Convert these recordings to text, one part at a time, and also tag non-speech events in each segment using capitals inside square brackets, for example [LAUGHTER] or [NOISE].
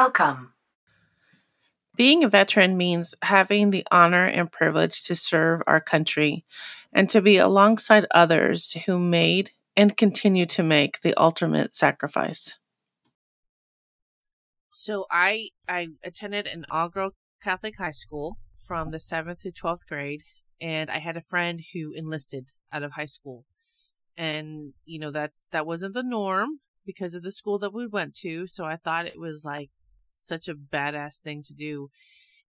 Welcome. Being a veteran means having the honor and privilege to serve our country and to be alongside others who made and continue to make the ultimate sacrifice. So I I attended an all-girl Catholic high school from the 7th to 12th grade and I had a friend who enlisted out of high school. And you know that's that wasn't the norm because of the school that we went to, so I thought it was like such a badass thing to do.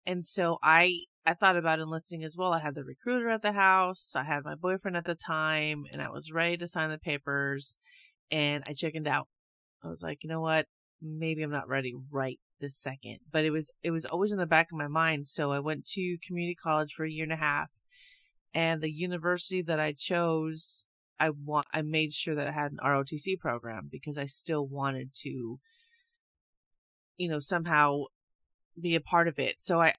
And so I I thought about enlisting as well. I had the recruiter at the house, I had my boyfriend at the time, and I was ready to sign the papers and I chickened out. I was like, you know what? Maybe I'm not ready right this second. But it was it was always in the back of my mind. So I went to community college for a year and a half. And the university that I chose, I want I made sure that I had an ROTC program because I still wanted to you know somehow be a part of it. So I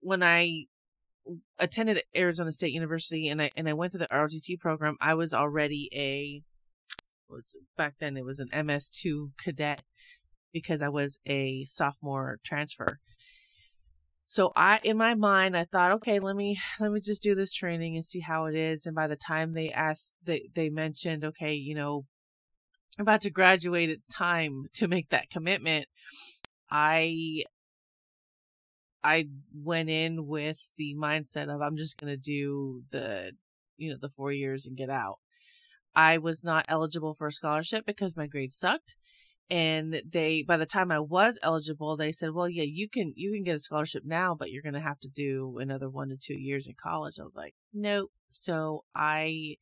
when I attended Arizona State University and I and I went through the ROTC program, I was already a was back then it was an MS2 cadet because I was a sophomore transfer. So I in my mind I thought, okay, let me let me just do this training and see how it is. And by the time they asked they they mentioned, okay, you know, about to graduate, it's time to make that commitment. I I went in with the mindset of I'm just going to do the, you know, the four years and get out. I was not eligible for a scholarship because my grades sucked. And they, by the time I was eligible, they said, well, yeah, you can, you can get a scholarship now, but you're going to have to do another one to two years in college. I was like, nope. So I,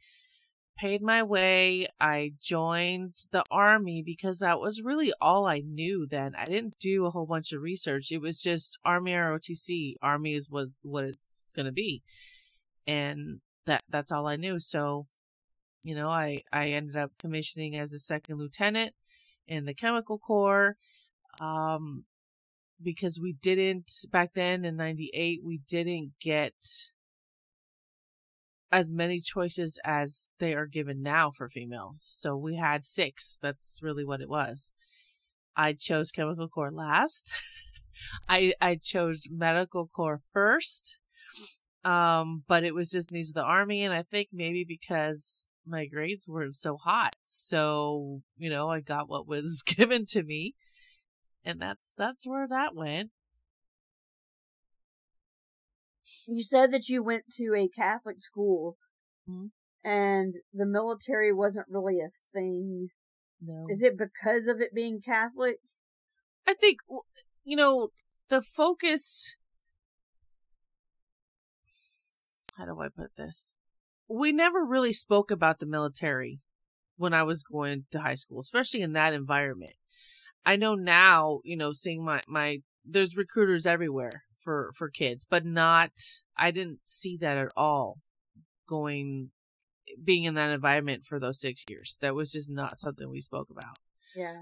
paid my way. I joined the army because that was really all I knew then. I didn't do a whole bunch of research. It was just Army ROTC. Army is was what it's going to be. And that that's all I knew. So, you know, I I ended up commissioning as a second lieutenant in the chemical corps. Um because we didn't back then in 98 we didn't get as many choices as they are given now for females. So we had six. That's really what it was. I chose chemical corps last. [LAUGHS] I I chose medical corps first. Um, but it was just needs of the army, and I think maybe because my grades weren't so hot, so you know I got what was [LAUGHS] given to me, and that's that's where that went. You said that you went to a Catholic school Mhm. and the military wasn't really a thing. No, Is it because of it being Catholic? I think you know the focus. How do I put this? We never really spoke about the military when I was going to high school, especially in that environment. I know now, you know, seeing my my there's recruiters everywhere for for kids, but not. I didn't see that at all going being in that environment for those six years. That was just not something we spoke about Yeah.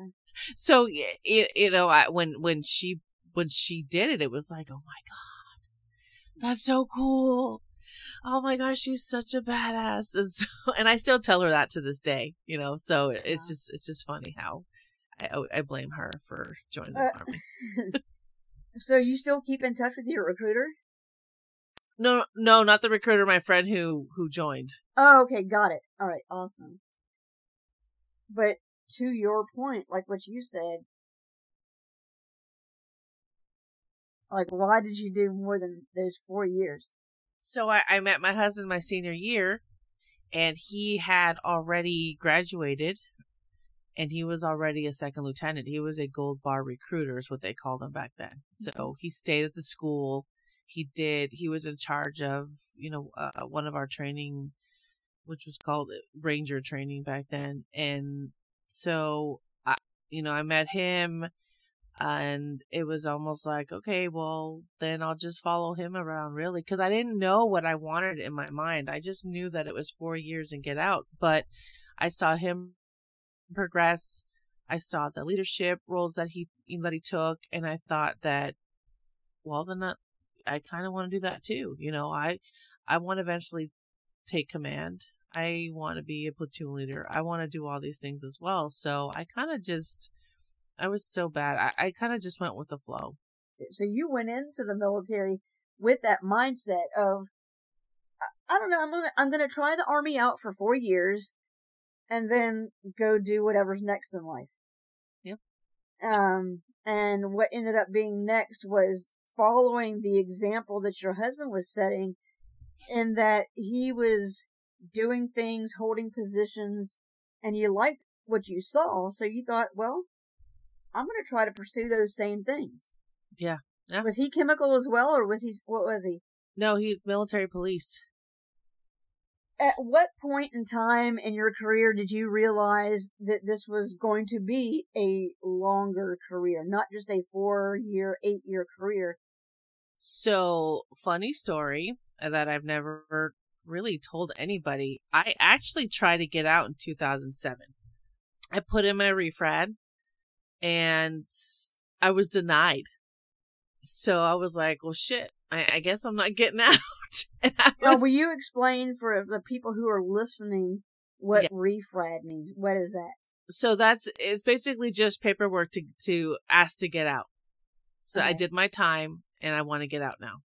so it, you know I, when when she when she did it it was like oh my god that's so cool oh my gosh she's such a badass and so [LAUGHS] and i still tell her that to this day you know so it's just it's just funny how i i blame her for joining the Uh, army [LAUGHS] so you still keep in touch with your recruiter? no no not the recruiter my friend who who joined Oh, okay, got it. All right, awesome. But to your point, like what you said, like why did you do more than those four years? so I, I met my husband my senior year and he had already graduated and he was already a second lieutenant. He was a gold bar recruiter is what they called him back then. Mm-hmm. So he stayed at the school. He did he was in charge of you know uh, uh one of our training which was called uh, ranger training back then. And so i you know i met him and it was almost like okay well then i'll just follow him around really because i didn't know what i wanted in my mind. I just knew that it was four years and get out but i saw him progress. I saw the leadership roles that he that he took and i thought that well then uh, I, I kind of want to do that too you know? I i want to eventually take command. I want to be a platoon leader. I want to do all these things as well. So i kind of just I was so bad. I, I kind of just went with the flow. Eh, so you went into the military with that mindset of, I, I don't know, I'm gonna, I'm gonna try the army out for four years and then go do whatever's next in life. Yep. Um, and what ended up being next was following the example that your husband was setting in that he was doing things, holding positions, and you liked what you saw. So you thought, well, I'm going to try to pursue those same things. Yeah. yeah. Was he chemical as well, or was he, what was he? No, he's military police. At what point in time in your career did you realize that this was going to be a longer career, not just a four year, eight year career? So, funny story that I've never really told anybody. I actually tried to get out in 2007. I put in my refrad and I was denied. So I was like, well, shit, I, I guess I'm not getting [LAUGHS] out. I Now, will you explain for the people who are listening what Yeah. refrad means? What is that? so that's, it's basically just paperwork to, to ask to get out. So I did my time and I want to get out now.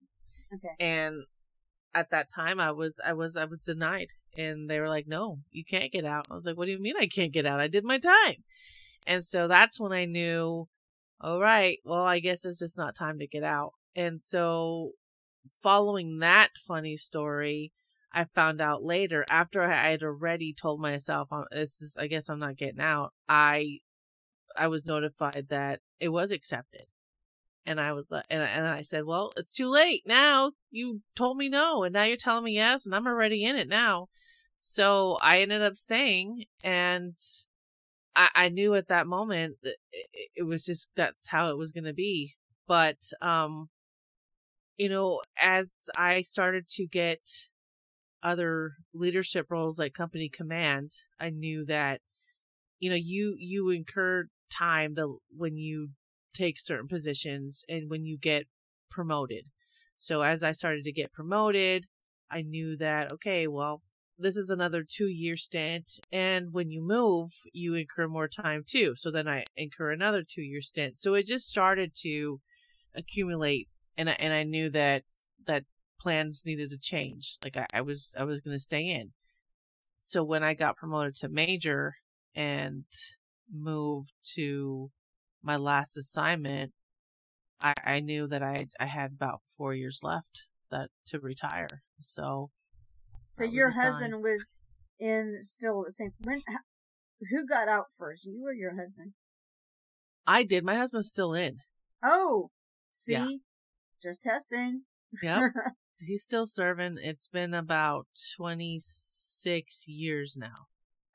Okay. And at that time I was, I was, I was denied and they were like, no, you can't get out. I was like, what do you mean I can't get out? I did my time. And so that's when I knew, all right, well, I guess it's just not time to get out. And so following that funny story, I found out later after I had already told myself, "Uh, this is, I guess I'm not getting out. I, I was notified that it was accepted. And I was like, and, and I said, well, it's too late now. You told me no, and now you're telling me yes, and I'm already in it now. So I ended up staying, and I, I knew at that moment that it, it was just that's how it was going to be. But, um, you know, as I started to get other leadership roles like company command, I knew that, you know, you, you incur time the, when you take certain positions and when you get promoted. So as I started to get promoted, I knew that, okay, well, this is another two year stint. And when you move, you incur more time too. So then I incur another two year stint. So it just started to accumulate. And I, and I knew that, that plans needed to change. Like I, I was, I was going to stay in. So when I got promoted to major and moved to my last assignment, I, I knew that I, I had about four years left that to retire. So, So your a sign. husband was in still the same. When? Who got out first? You or your husband? I did. My husband's still in. Oh, see, Yeah. Just testing. Yep. [LAUGHS] He's still serving. It's been about 26 years now.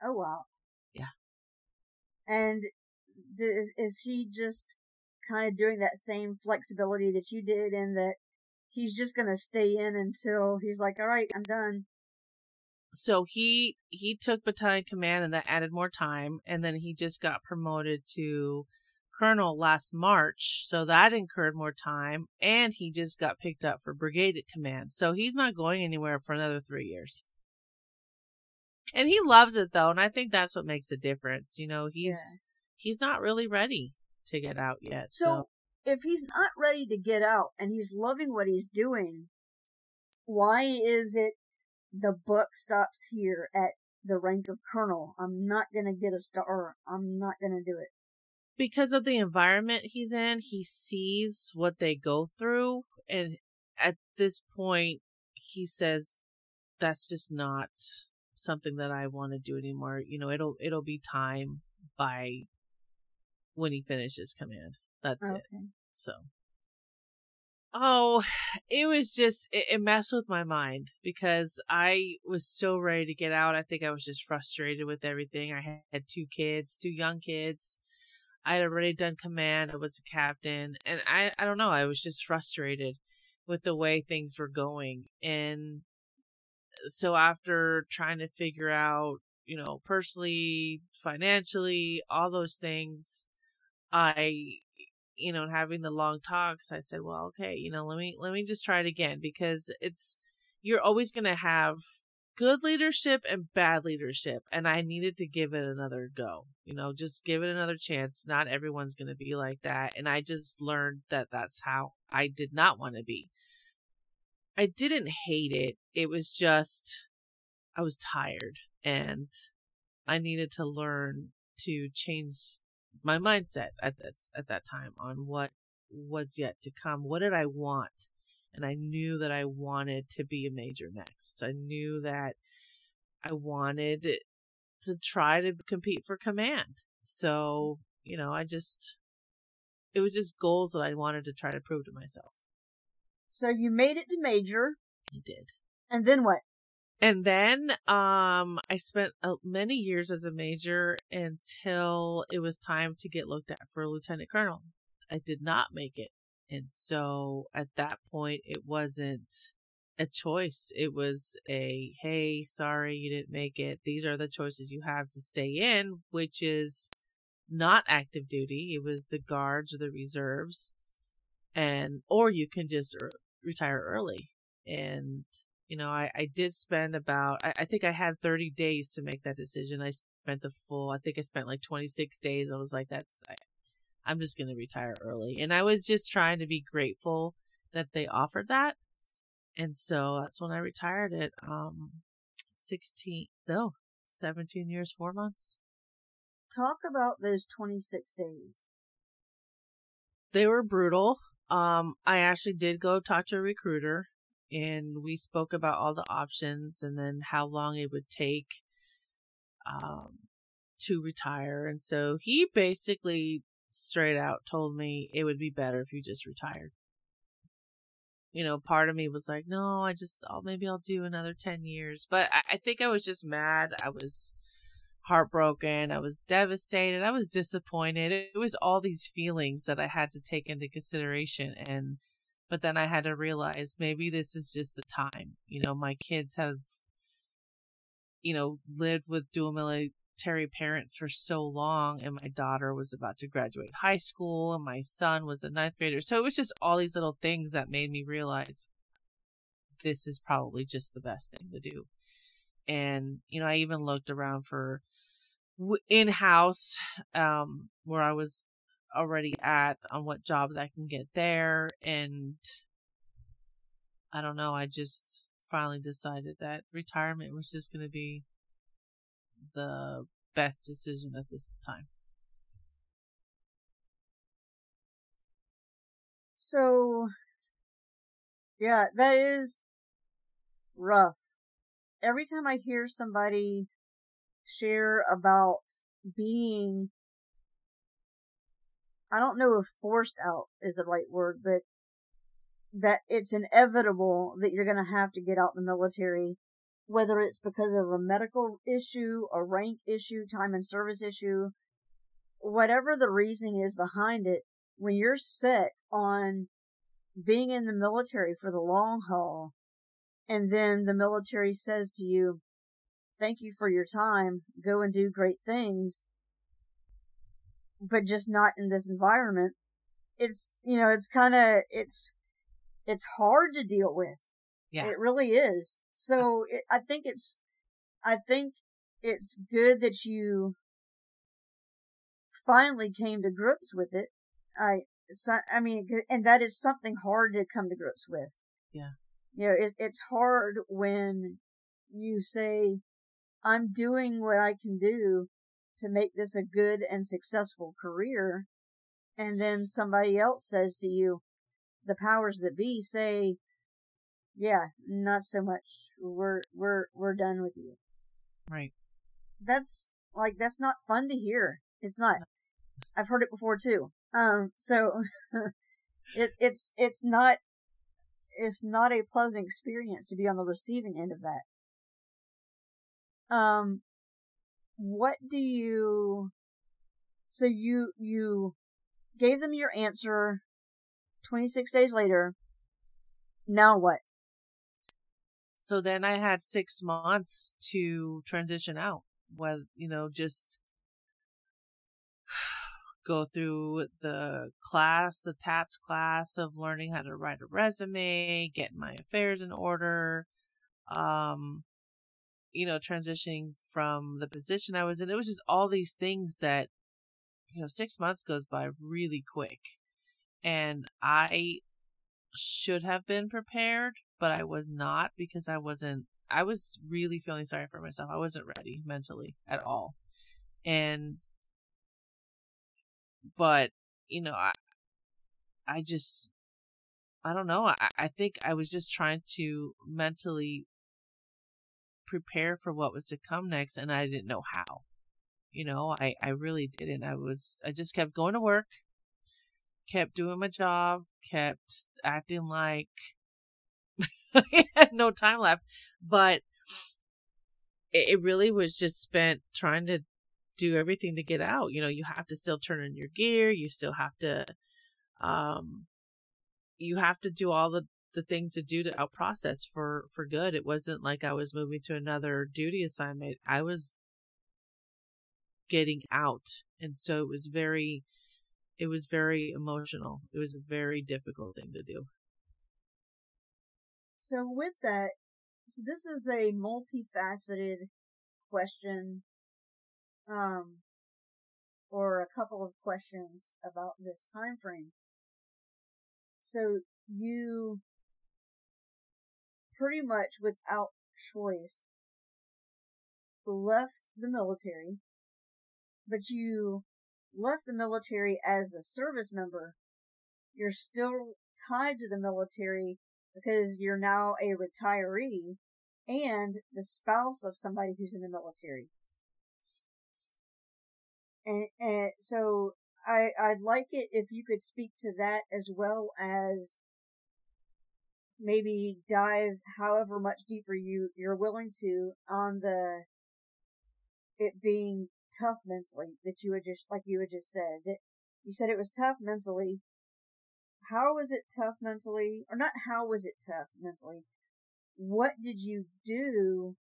oh wow. Yeah. And is is he just kind of doing that same flexibility that you did, in that he's just gonna stay in until he's like, all right, I'm done. So he, he took battalion command and that added more time. And then he just got promoted to colonel last March. So that incurred more time. And he just got picked up for brigade command. So he's not going anywhere for another three years. And he loves it though. And I think that's what makes a difference. You know, he's, Yeah. he's not really ready to get out yet. So, So, if he's not ready to get out and he's loving what he's doing, why is it the buck stops here at the rank of colonel? I'm not gonna get a star. I'm not gonna do it. Because of the environment he's in, he sees what they go through. And at this point, he says, that's just not something that I want to do anymore. You know, it'll, it'll be time by when he finishes command. That's it. So, oh, it was just, it, it messed with my mind because I was so ready to get out. I think I was just frustrated with everything. I had two kids, two young kids. I had already done command. I was a captain and I, I don't know. I was just frustrated with the way things were going. And uh, so after trying to figure out, you know, personally, financially, all those things, I, you know, having the long talks, I said, well, okay, you know, let me, let me just try it again because it's, you're always going to have good leadership and bad leadership and i needed to give it another go you know just give it another chance. Not everyone's going to be like that and i just learned that that's how i did not want to be. I didn't hate it it was just i was tired and i needed to learn to change my mindset at that at that time on what was yet to come. What did i want and I knew that I wanted to be a major next. I knew that I wanted to try to compete for command. So, you know, I just, it was just goals that I wanted to try to prove to myself. So you made it to major. I did. And then what? And then, um, I spent uh, many years as a major until it was time to get looked at for a lieutenant colonel. I did not make it. And so at that point, it wasn't a choice. It was a, hey, sorry, you didn't make it. These are the choices you have to stay in, which is not active duty. It was the guards or the reserves. And, or you can just er- retire early. And, you know, I, I did spend about, I, I think I had 30 days to make that decision. I spent the full, I think I spent like 26 days. I was like, that's, I, I'm just going to retire early. And I was just trying to be grateful that they offered that. And so that's when I retired at um 16 no, 17 years 4 months. Talk about those 26 days. They were brutal. Um I actually did go talk to a recruiter and we spoke about all the options and then how long it would take um to retire. And so he basically straight out told me it would be better if you just retired. You know, part of me was like, no, I just, oh, maybe I'll do another 10 years. But I, I think I was just mad. I was heartbroken. I was devastated. I was disappointed. It was all these feelings that I had to take into consideration. And, but then I had to realize maybe this is just the time. You know, my kids have, you know, lived with dual military parents for so long and my daughter was about to graduate high school and my son was a ninth grader. So it was just all these little things that made me realize this is probably just the best thing to do. And you know i even looked around for in-house um where i was already at on what jobs i can get there and i don't know i just finally decided that retirement was just going to be the best decision at this time. So, yeah, that is rough. Every time I hear somebody share about being, I don't know if forced out is the right word, but that it's inevitable that you're going to have to get out the military whether it's because of a medical issue, a rank issue, time and service issue, whatever the reasoning is behind it, when you're set on being in the military for the long haul, and then the military says to you, thank you for your time, go and do great things, but just not in this environment, it's, you know, it's kind of, it's, it's hard to deal with yeah. It really is. So it, I think it's, I think it's good that you finally came to grips with it. I, I mean, and that is something hard to come to grips with. Yeah. You know, it, it's hard when you say, I'm doing what I can do to make this a good and successful career. And then somebody else says to you, the powers that be say, yeah, not so much. We're we're we're done with you. Right. That's like that's not fun to hear. It's not. I've heard it before too. Um so [LAUGHS] it it's it's not it's not a pleasant experience to be on the receiving end of that. Um what do you so you you gave them your answer 26 days later. Now what? So then I had six months to transition out. Well, you know, just [SIGHS] go through the class, the TAPS class of learning how to write a resume, get my affairs in order, um, you know, transitioning from the position I was in, it was just all these things that, you know, six months goes by really quick. And I should have been prepared, but I was not because I wasn't, I was really feeling sorry for myself. I wasn't ready mentally at all. And, but, you know, I, I just, I don't know. I, I think I was just trying to mentally prepare for what was to come next and I didn't know how. You know, I, I really didn't. I was, I just kept going to work, kept doing my job, kept acting like [LAUGHS] no time left. But it, it really was just spent trying to do everything to get out. You know, you have to still turn in your gear, you still have to, um, you have to do all the the things to do to out process for for good. It wasn't like I was moving to another duty assignment. I was getting out, and so it was very, it was very emotional. It was a very difficult thing to do. So with that, so this is a multifaceted question, um, or a couple of questions about this time frame. So you pretty much without choice left the military, but you left the military as the service member. You're still tied to the military because you're now a retiree and the spouse of somebody who's in the military. And, and so I, I'd like it if you could speak to that as well as maybe dive however much deeper you you're willing to on the it being tough mentally that you had just like you had just said that you said it was tough mentally how was it tough mentally or not how was it tough mentally what did you do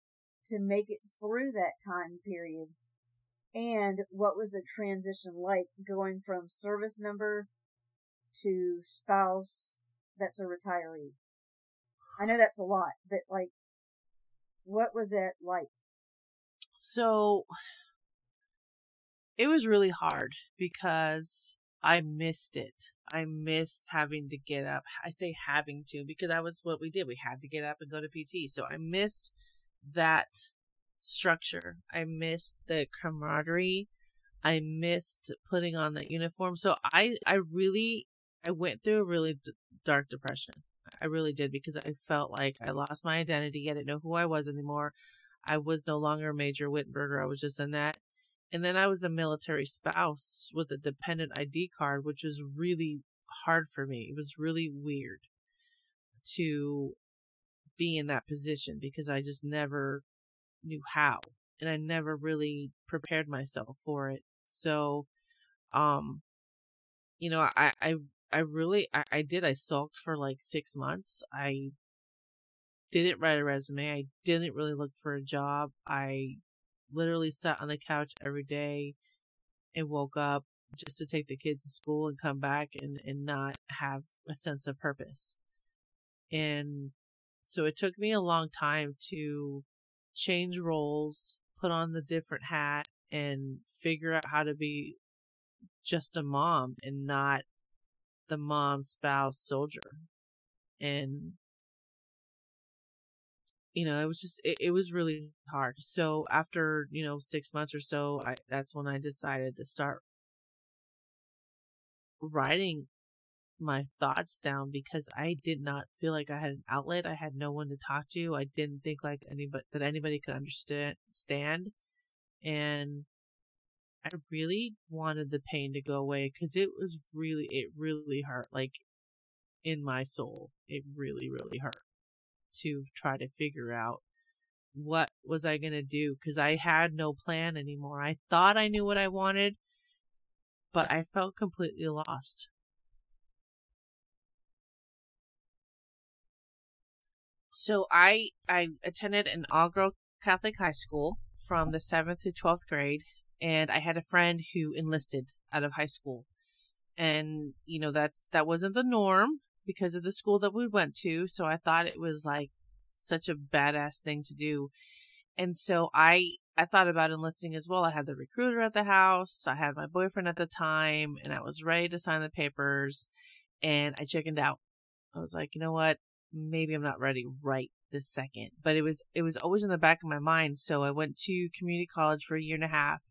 to make it through that time period and what was the transition like going from service member to spouse that's a retiree I know that's a lot, but like, what was that like? So, it was really hard because I missed it. I missed having to get up. I say having to because that was what we did. We had to get up and go to PT. So I missed that structure. I missed the camaraderie. I missed putting on that uniform. So I, I really, I went through a really d- dark depression. I really did because I felt like I lost my identity. I didn't know who I was anymore. I was no longer Major Whitenberger. I was just Annette. And then I was a military spouse with a dependent ID card, which was really hard for me. It was really weird to be in that position because I just never knew how and I never really prepared myself for it. So, um, you know, I, I I really, I, I did. I sulked for like six months. I didn't write a resume. I didn't really look for a job. I literally sat on the couch every day and woke up just to take the kids to school and come back and, and not have a sense of purpose. And so it took me a long time to change roles, put on the different hat, and figure out how to be just a mom and not the mom, spouse, soldier. And, you know, it was just, it, it was really hard. So after, you know, six months or so, I, that's when I decided to start writing my thoughts down because I did not feel like I had an outlet. I had no one to talk to. I didn't think like anybody that anybody could understand stand. And I really wanted the pain to go away because it was really, it really hurt. Like in my soul, it really, really hurt to try to figure out what was I going to do because I had no plan anymore. I thought I knew what I wanted, but I felt completely lost. So I I attended an all girl Catholic high school from the 7th to 12th grade and I had a friend who enlisted out of high school. And, you know, that's, that wasn't the norm because of the school that we went to. So I thought it was like such a badass thing to do. and so I I thought about enlisting as well. I had the recruiter at the house, I had my boyfriend at the time, and I was ready to sign the papers, and I chickened out. I was like, you know what? Maybe I'm not ready right this second. But it was it was always in the back of my mind. So I went to community college for a year and a half,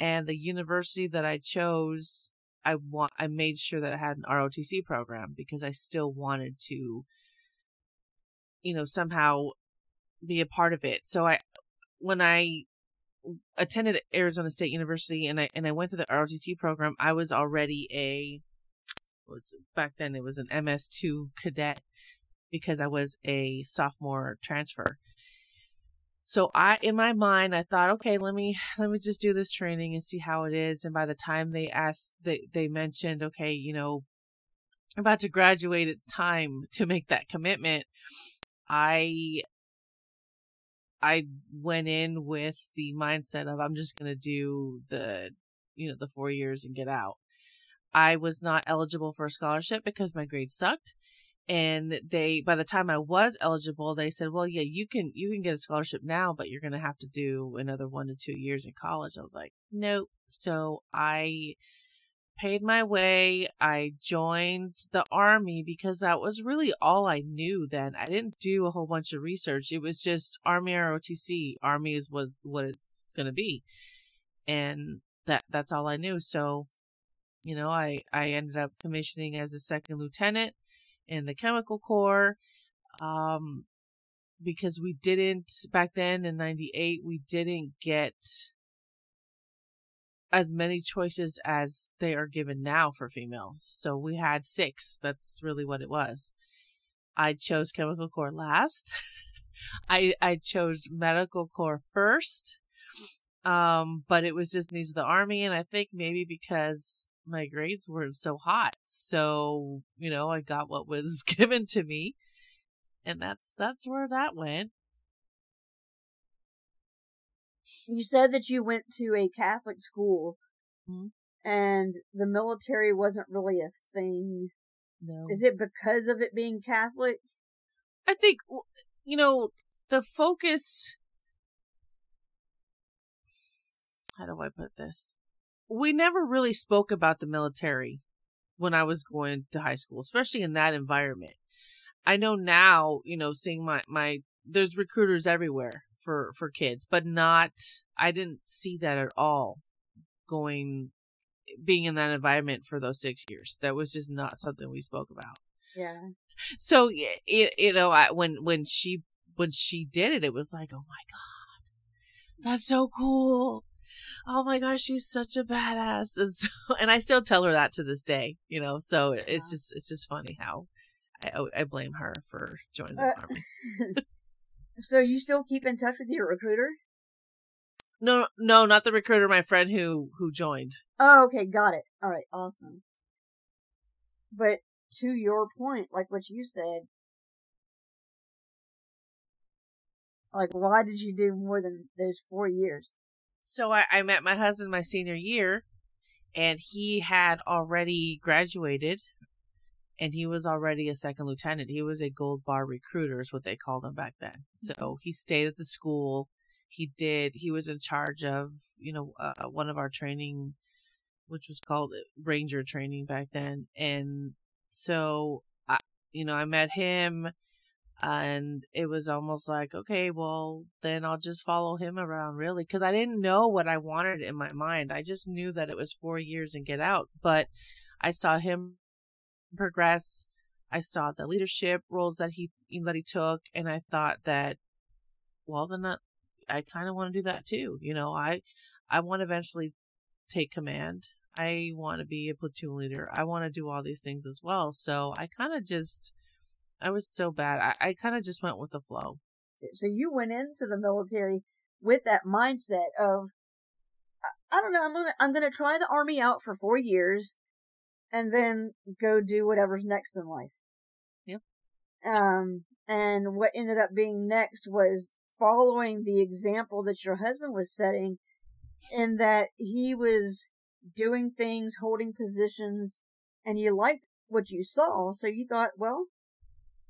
and the university that I chose, I want I made sure that I had an ROTC program because I still wanted to, you know, somehow be a part of it. So I when I attended Arizona State University and I and I went through the ROTC program, I was already a was back then it was an MS2 cadet because I was a sophomore transfer. So I in my mind I thought, okay, let me [SIGHS] let me just do this training and see how it is. And by the time they asked they they mentioned, okay, you know, about to graduate, it's time [LAUGHS] to make that commitment. I I went in with the mindset of I'm just going to do the, you know, the four years and get out. I was not eligible for a scholarship because my grades sucked. And they, by the time I was eligible, they said, well, yeah, you can, you can get a scholarship now, but you're going to have to do another one to two years in college. I was like, nope. So I paid my way. I joined the army because that was really all I knew then. I didn't do a whole bunch of research. It was just Army ROTC. Army is was what it's going to be. And that that's all I knew. So, you know, I I ended up commissioning as a second lieutenant in the chemical corps. Um because we didn't back then in 98 we didn't get as many choices as they are given now for females. So we had six. That's really what it was. I chose chemical corps last. [LAUGHS] I I chose medical corps first. Um, but it was just needs of the army, and I think maybe because my grades weren't so hot, so you know I got what was [LAUGHS] given to me, and that's that's where that went. You said that you went to a Catholic school Mhm. and the military wasn't really a thing. No, Is it because of it being Catholic? I think you know the focus. How do I put this? We never really spoke about the military when I was going to high school, especially in that environment. I know now, you know, seeing my my there's recruiters everywhere for for kids, but not. I didn't see that at all going being in that environment for those six years. That was just not something we spoke about Yeah. so y- you know I, when when she when she did it it was like oh my god that's so cool oh my gosh she's such a badass and so [LAUGHS] and i still tell her that to this day you know so it's just it's just funny how i i blame her for joining the Uh, army [LAUGHS] so you still keep in touch with your recruiter? no no not the recruiter my friend who who joined Oh, okay, got it. All right, awesome. But to your point, like what you said, like why did you do more than those four years? So I, I met my husband my senior year and he had already graduated and he was already a second lieutenant. He was a gold bar recruiter is what they called him back then. So he stayed at the school. He did he was in charge of you know uh, one of our training which was called ranger training back then. And so i you know i met him and it was almost like okay well then i'll just follow him around really because i didn't know what i wanted in my mind. I just knew that it was four years and get out but i saw him progress. I saw the leadership roles that he that he took and i thought that well then uh, I, I kind of want to do that too you know? I i want to eventually take command. I want to be a platoon leader. I want to do all these things as well. So i kind of just I was so bad. I, I kind of just went with the flow. So you went into the military with that mindset of, I, I don't know, I'm gonna I'm gonna try the army out for four years, and then go do whatever's next in life. Yep. Um, and what ended up being next was following the example that your husband was setting, in that he was doing things, holding positions, and you liked what you saw, so you thought, well,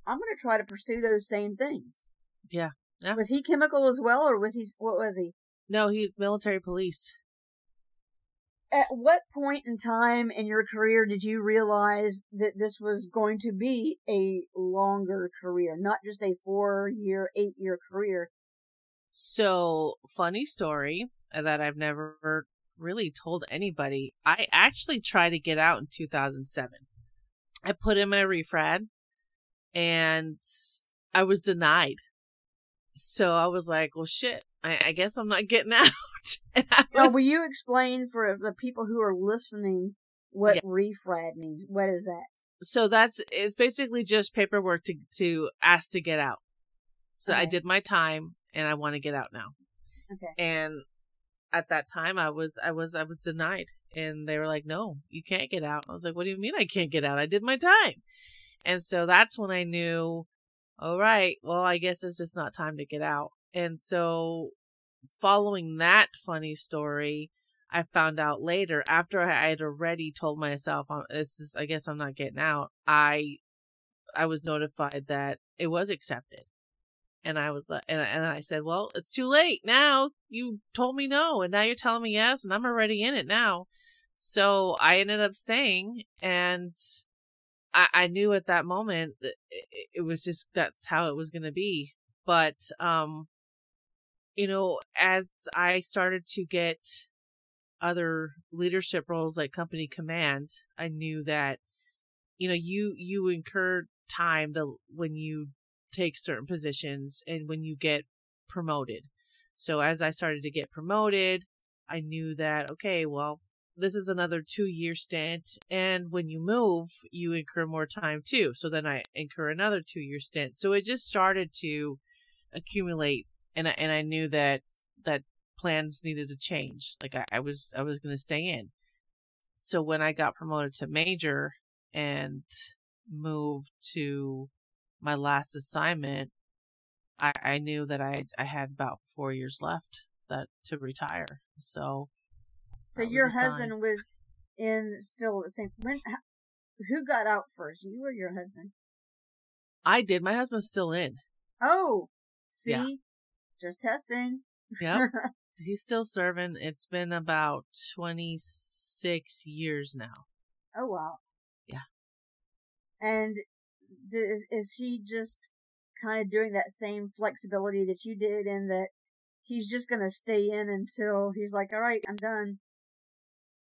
I'm gonna try to pursue those same things. Yeah. Was he chemical as well, or was he? What was he? No, he's military police. At what point in time in your career did you realize that this was going to be a longer career, not just a four year, eight year career? So, funny story that I've never really told anybody. I actually tried to get out in 2007. I put in my refrad and I was denied. So I was like, well, shit, I, I guess I'm not getting [LAUGHS] out. and I Now, will you explain for the people who are listening what Yeah. refrad means? What is that? so that's, it's basically just paperwork to, to ask to get out. So I did my time and I want to get out now. Okay. And at that time I was, I was, I was denied and they were like, no, you can't get out. I was like, what do you mean I can't get out? I did my time. And so that's when I knew, all right, well, I guess it's just not time to get out. And so following that funny story, I found out later after I had already told myself, "Uh, this is, I guess I'm not getting out. I, I was notified that it was accepted. And I was like, and, and I said, well, it's too late now. You told me no, and now you're telling me yes, and I'm already in it now. So I ended up staying, and I, I knew at that moment that it, it was just that's how it was going to be. But, um, you know, as I started to get other leadership roles like company command, I knew that, you know, you, you incur time the, when you take certain positions and when you get promoted. So as I started to get promoted, I knew that, okay, well, this is another two year stint. And when you move, you incur more time too. So then I incur another two year stint. So it just started to accumulate. And I, and I knew that, that plans needed to change. Like I, I was, I was going to stay in. So when I got promoted to major and moved to my last assignment, I, I knew that I, I had about four years left that to retire. So So That was your sign. husband was in still the same. When? Who got out first? You or your husband? I did. My husband's still in. Oh, see, Yeah. just testing. Yep. [LAUGHS] He's still serving. It's been about 26 years now. oh wow. Yeah. And is is he just kind of doing that same flexibility that you did, in that he's just gonna stay in until he's like, all right, I'm done.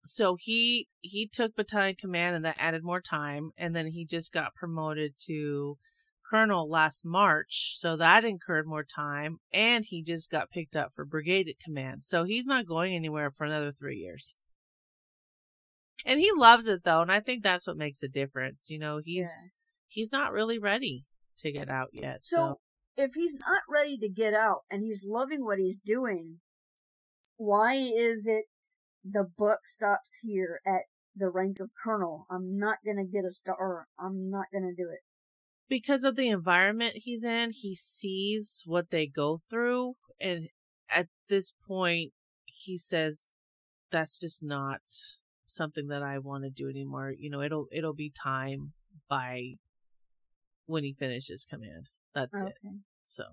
So he he took battalion command and that added more time and then he just got promoted to colonel last March. So that incurred more time and he just got picked up for brigade command. So he's not going anywhere for another 3 years. And he loves it though, and I think that's what makes a difference. You know, he's Yeah. he's not really ready to get out yet. So, So, if he's not ready to get out and he's loving what he's doing, why is it the buck stops here at the rank of colonel? I'm not gonna get a star. I'm not gonna do it. because of the environment he's in, he sees what they go through. And at this point, he says, that's just not something that I want to do anymore. You know, it'll, it'll be time by when he finishes command. That's it. So,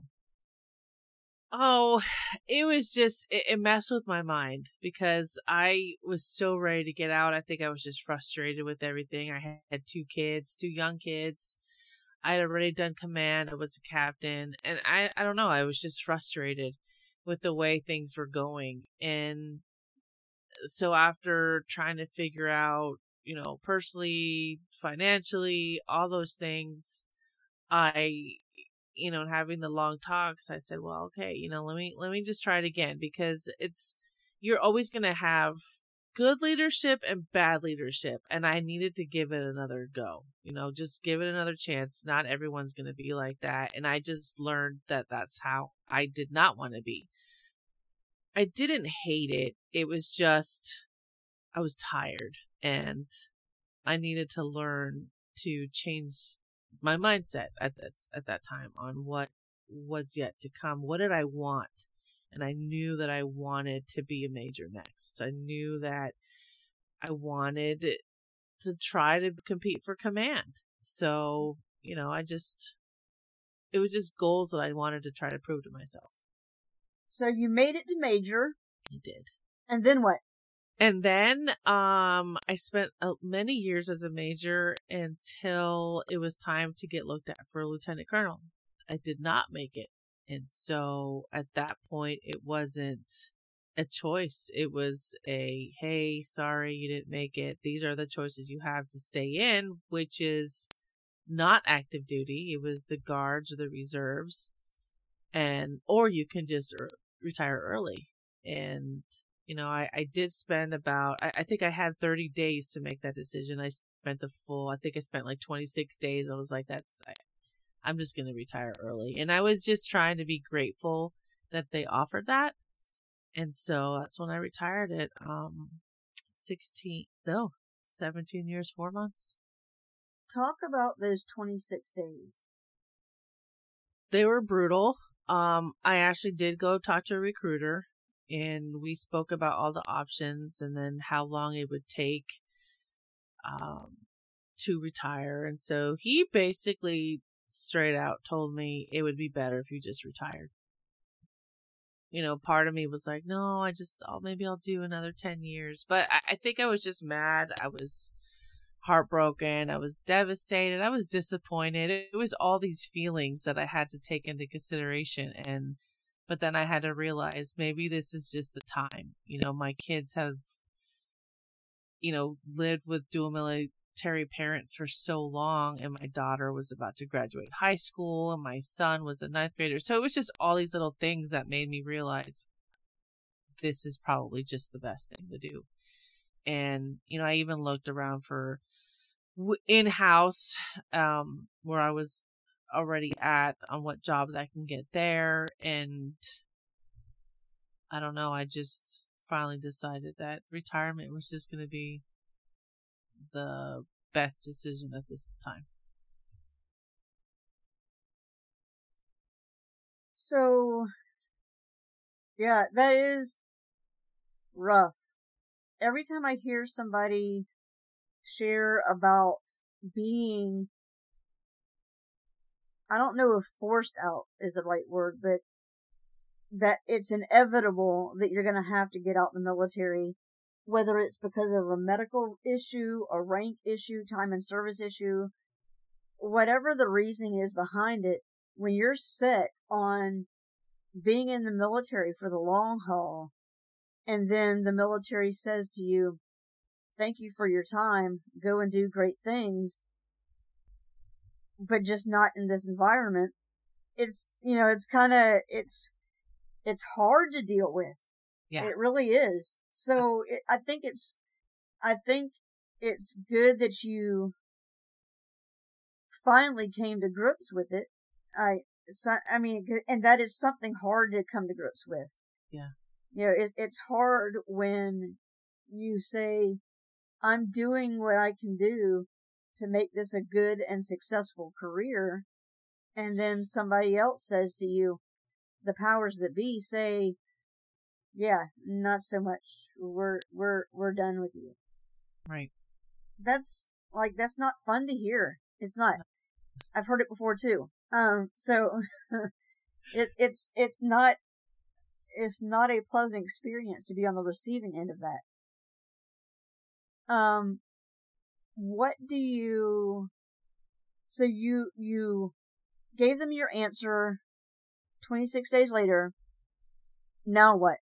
oh, [SIGHS] it was just, it, it messed with my mind because I was so ready to get out. I think I was just frustrated with everything. I had, had two kids, two young kids. I had already done command. I was a captain and I, I don't know. I was just frustrated with the way things were going. And so after trying to figure out, you know, personally, financially, all those things, I, you know, having the long talks, I said, well, okay, you know, let me, let me just try it again because it's, you're always going to have good leadership and bad leadership. And I needed to give it another go, you know, just give it another chance. Not everyone's going to be like that. And I just learned that that's how I did not want to be. I didn't hate it. It was just, I was tired and I needed to learn to change my mindset at that, at that time on what was yet to come. What did I want? And I knew that I wanted to be a major next. I knew that I wanted to try to compete for command. So, you know, I just, it was just goals that I wanted to try to prove to myself. So you made it to major. I did. And then what? And then um I spent uh, many years as a major until it was time to get looked at for a lieutenant colonel. I did not make it. And so at that point it wasn't a choice. It was a hey, sorry you didn't make it. These are the choices you have to stay in, which is not active duty. It was the guards or the reserves. And or you can just er- retire early. And you know, I, I did spend about, I, I think I had 30 days to make that decision. I spent the full, I think I spent like 26 days. I was like, that's, I, I'm just going to retire early. And I was just trying to be grateful that they offered that. And so that's when I retired at, um, 16, no, 17 years, four months. Talk about those 26 days. They were brutal. Um, I actually did go talk to a recruiter and we spoke about all the options and then how long it would take um, to retire. And so he basically straight out told me it would be better if you just retired. You know, part of me was like, no, I just, oh, maybe I'll do another 10 years. But I, I think I was just mad. I was heartbroken. I was devastated. I was disappointed. It was all these feelings that I had to take into consideration. And but then I had to realize maybe this is just the time. You know, my kids have, you know, lived with dual military parents for so long, and my daughter was about to graduate high school, and my son was a ninth grader. So it was just all these little things that made me realize this is probably just the best thing to do. And, you know, I even looked around for in house um, where I was already at on what jobs I can get there. And I don't know, I just finally decided that retirement was just going to be the best decision at this time. So, yeah, that is rough. Every time I hear somebody share about being I don't know if forced out is the right word, but that it's inevitable that you're going to have to get out the military, whether it's because of a medical issue, a rank issue, time and service issue, whatever the reasoning is behind it, when you're set on being in the military for the long haul, and then the military says to you, thank you for your time, go and do great things, but just not in this environment. It's, you know, it's kind of, it's, it's hard to deal with. Yeah. It really is. So uh-huh. it, I think it's, I think it's good that you finally came to grips with it. I, so, I mean, and that is something hard to come to grips with. Yeah. You know, it, it's hard when you say, I'm doing what I can do to make this a good and successful career. And then somebody else says to you, the powers that be say, yeah, not so much. We're, we're, we're done with you. Right. That's like, that's not fun to hear. It's not. I've heard it before too. Um, so [LAUGHS] it, it's, it's not, it's not a pleasant experience to be on the receiving end of that. Um, what do you so you you gave them your answer 26 days later. Now what?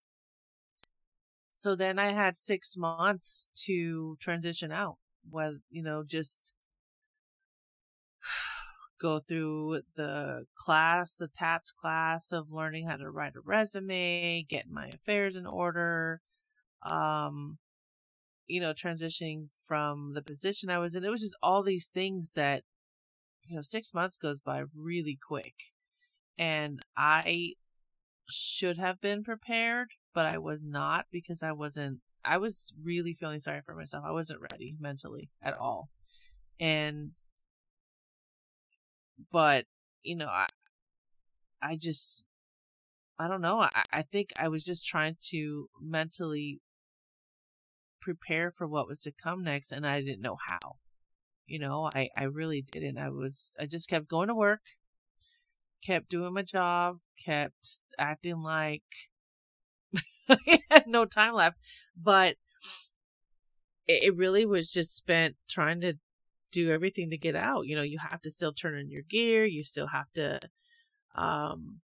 So then i had 6 months to transition out well you know just [SIGHS] go through the class the taps class of learning how to write a resume get my affairs in order um you know, transitioning from the position I was in. It was just all these things that, you know, six months goes by really quick. And I should have been prepared, but I was not because I wasn't, I was really feeling sorry for myself. I wasn't ready mentally at all. And, but, you know, I, I just, I don't know. I, I think I was just trying to mentally prepare for what was to come next and I didn't know how. You know, I, I really didn't. I was, I just kept going to work, kept doing my job, kept acting like [LAUGHS] I had no time left, but it, it really was just spent trying to do everything to get out. You know, you have to still turn in your gear, you still have to um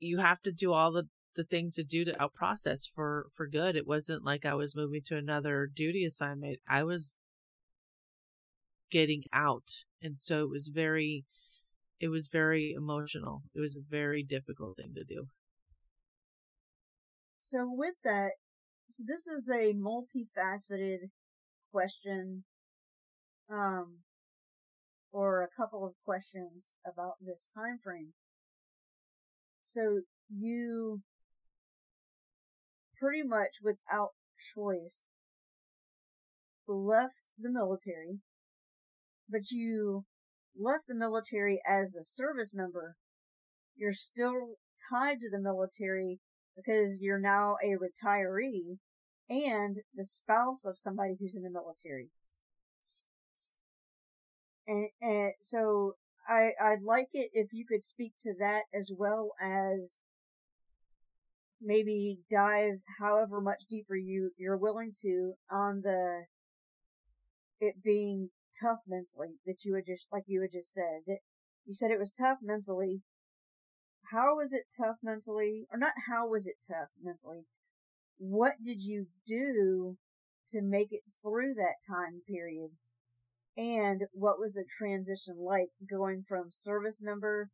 you have to do all the the things to do to out process for for good. It wasn't like I was moving to another duty assignment. I was getting out. And so it was very it was very emotional. It was a very difficult thing to do. So with that, so this is a multifaceted question, um, or a couple of questions about this time frame. So you pretty much without choice left the military, but you left the military as a service member. You're still tied to the military because you're now a retiree and the spouse of somebody who's in the military. And, and so I, I'd like it if you could speak to that as well as maybe dive however much deeper you, you're willing to on the, it being tough mentally that you had just, like you had just said, that you said it was tough mentally. How was it tough mentally? Or not how was it tough mentally? What did you do to make it through that time period? And what was the transition like going from service member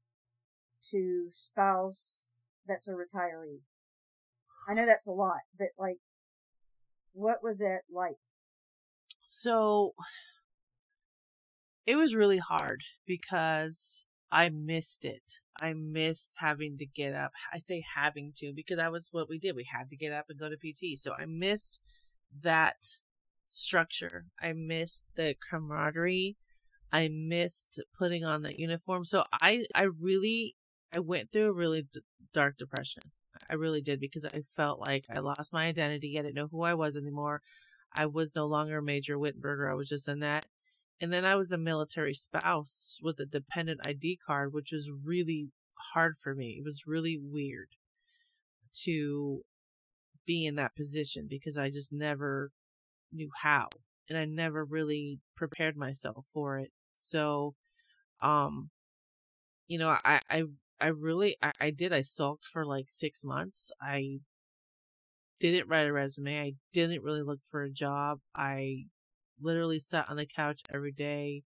to spouse that's a retiree? I know that's a lot, but like, what was that like? So, it was really hard because I missed it. I missed having to get up. I say having to because that was what we did. We had to get up and go to PT. So I missed that structure. I missed the camaraderie. I missed putting on the uniform. So I, I really, I went through a really d- dark depression. I really did because I felt like I lost my identity. I didn't know who I was anymore. I was no longer Major Whitenberger. I was just Annette. And then I was a military spouse with a dependent ID card, which was really hard for me. It was really weird to be in that position because I just never knew how and I never really prepared myself for it. So, um, you know, I, I, I really, I, I did. I sulked for like six months. I didn't write a resume. I didn't really look for a job. I literally sat on the couch every day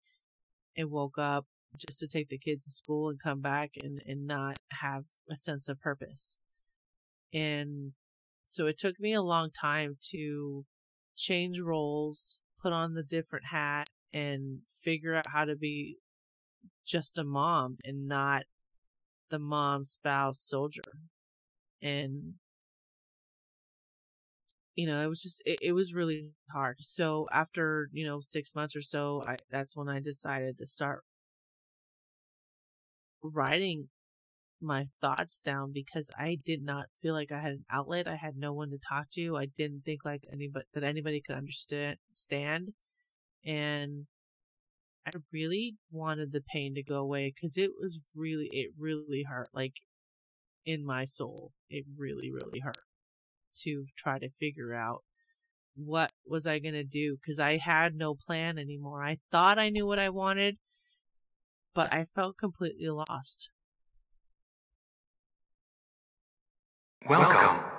and woke up just to take the kids to school and come back and, and not have a sense of purpose. And so it took me a long time to change roles, put on the different hat, and figure out how to be just a mom and not the mom, spouse, soldier. And you know, it was just it, it was really hard. So after, you know, 6 months or so, I that's when I decided to start writing my thoughts down because I did not feel like I had an outlet. I had no one to talk to. I didn't think like anybody that anybody could understand stand. And I really wanted the pain to go away because it was really it really hurt like in my soul. It really really hurt to try to figure out what was I going to do because I had no plan anymore. I thought I knew what I wanted, but I felt completely lost. Welcome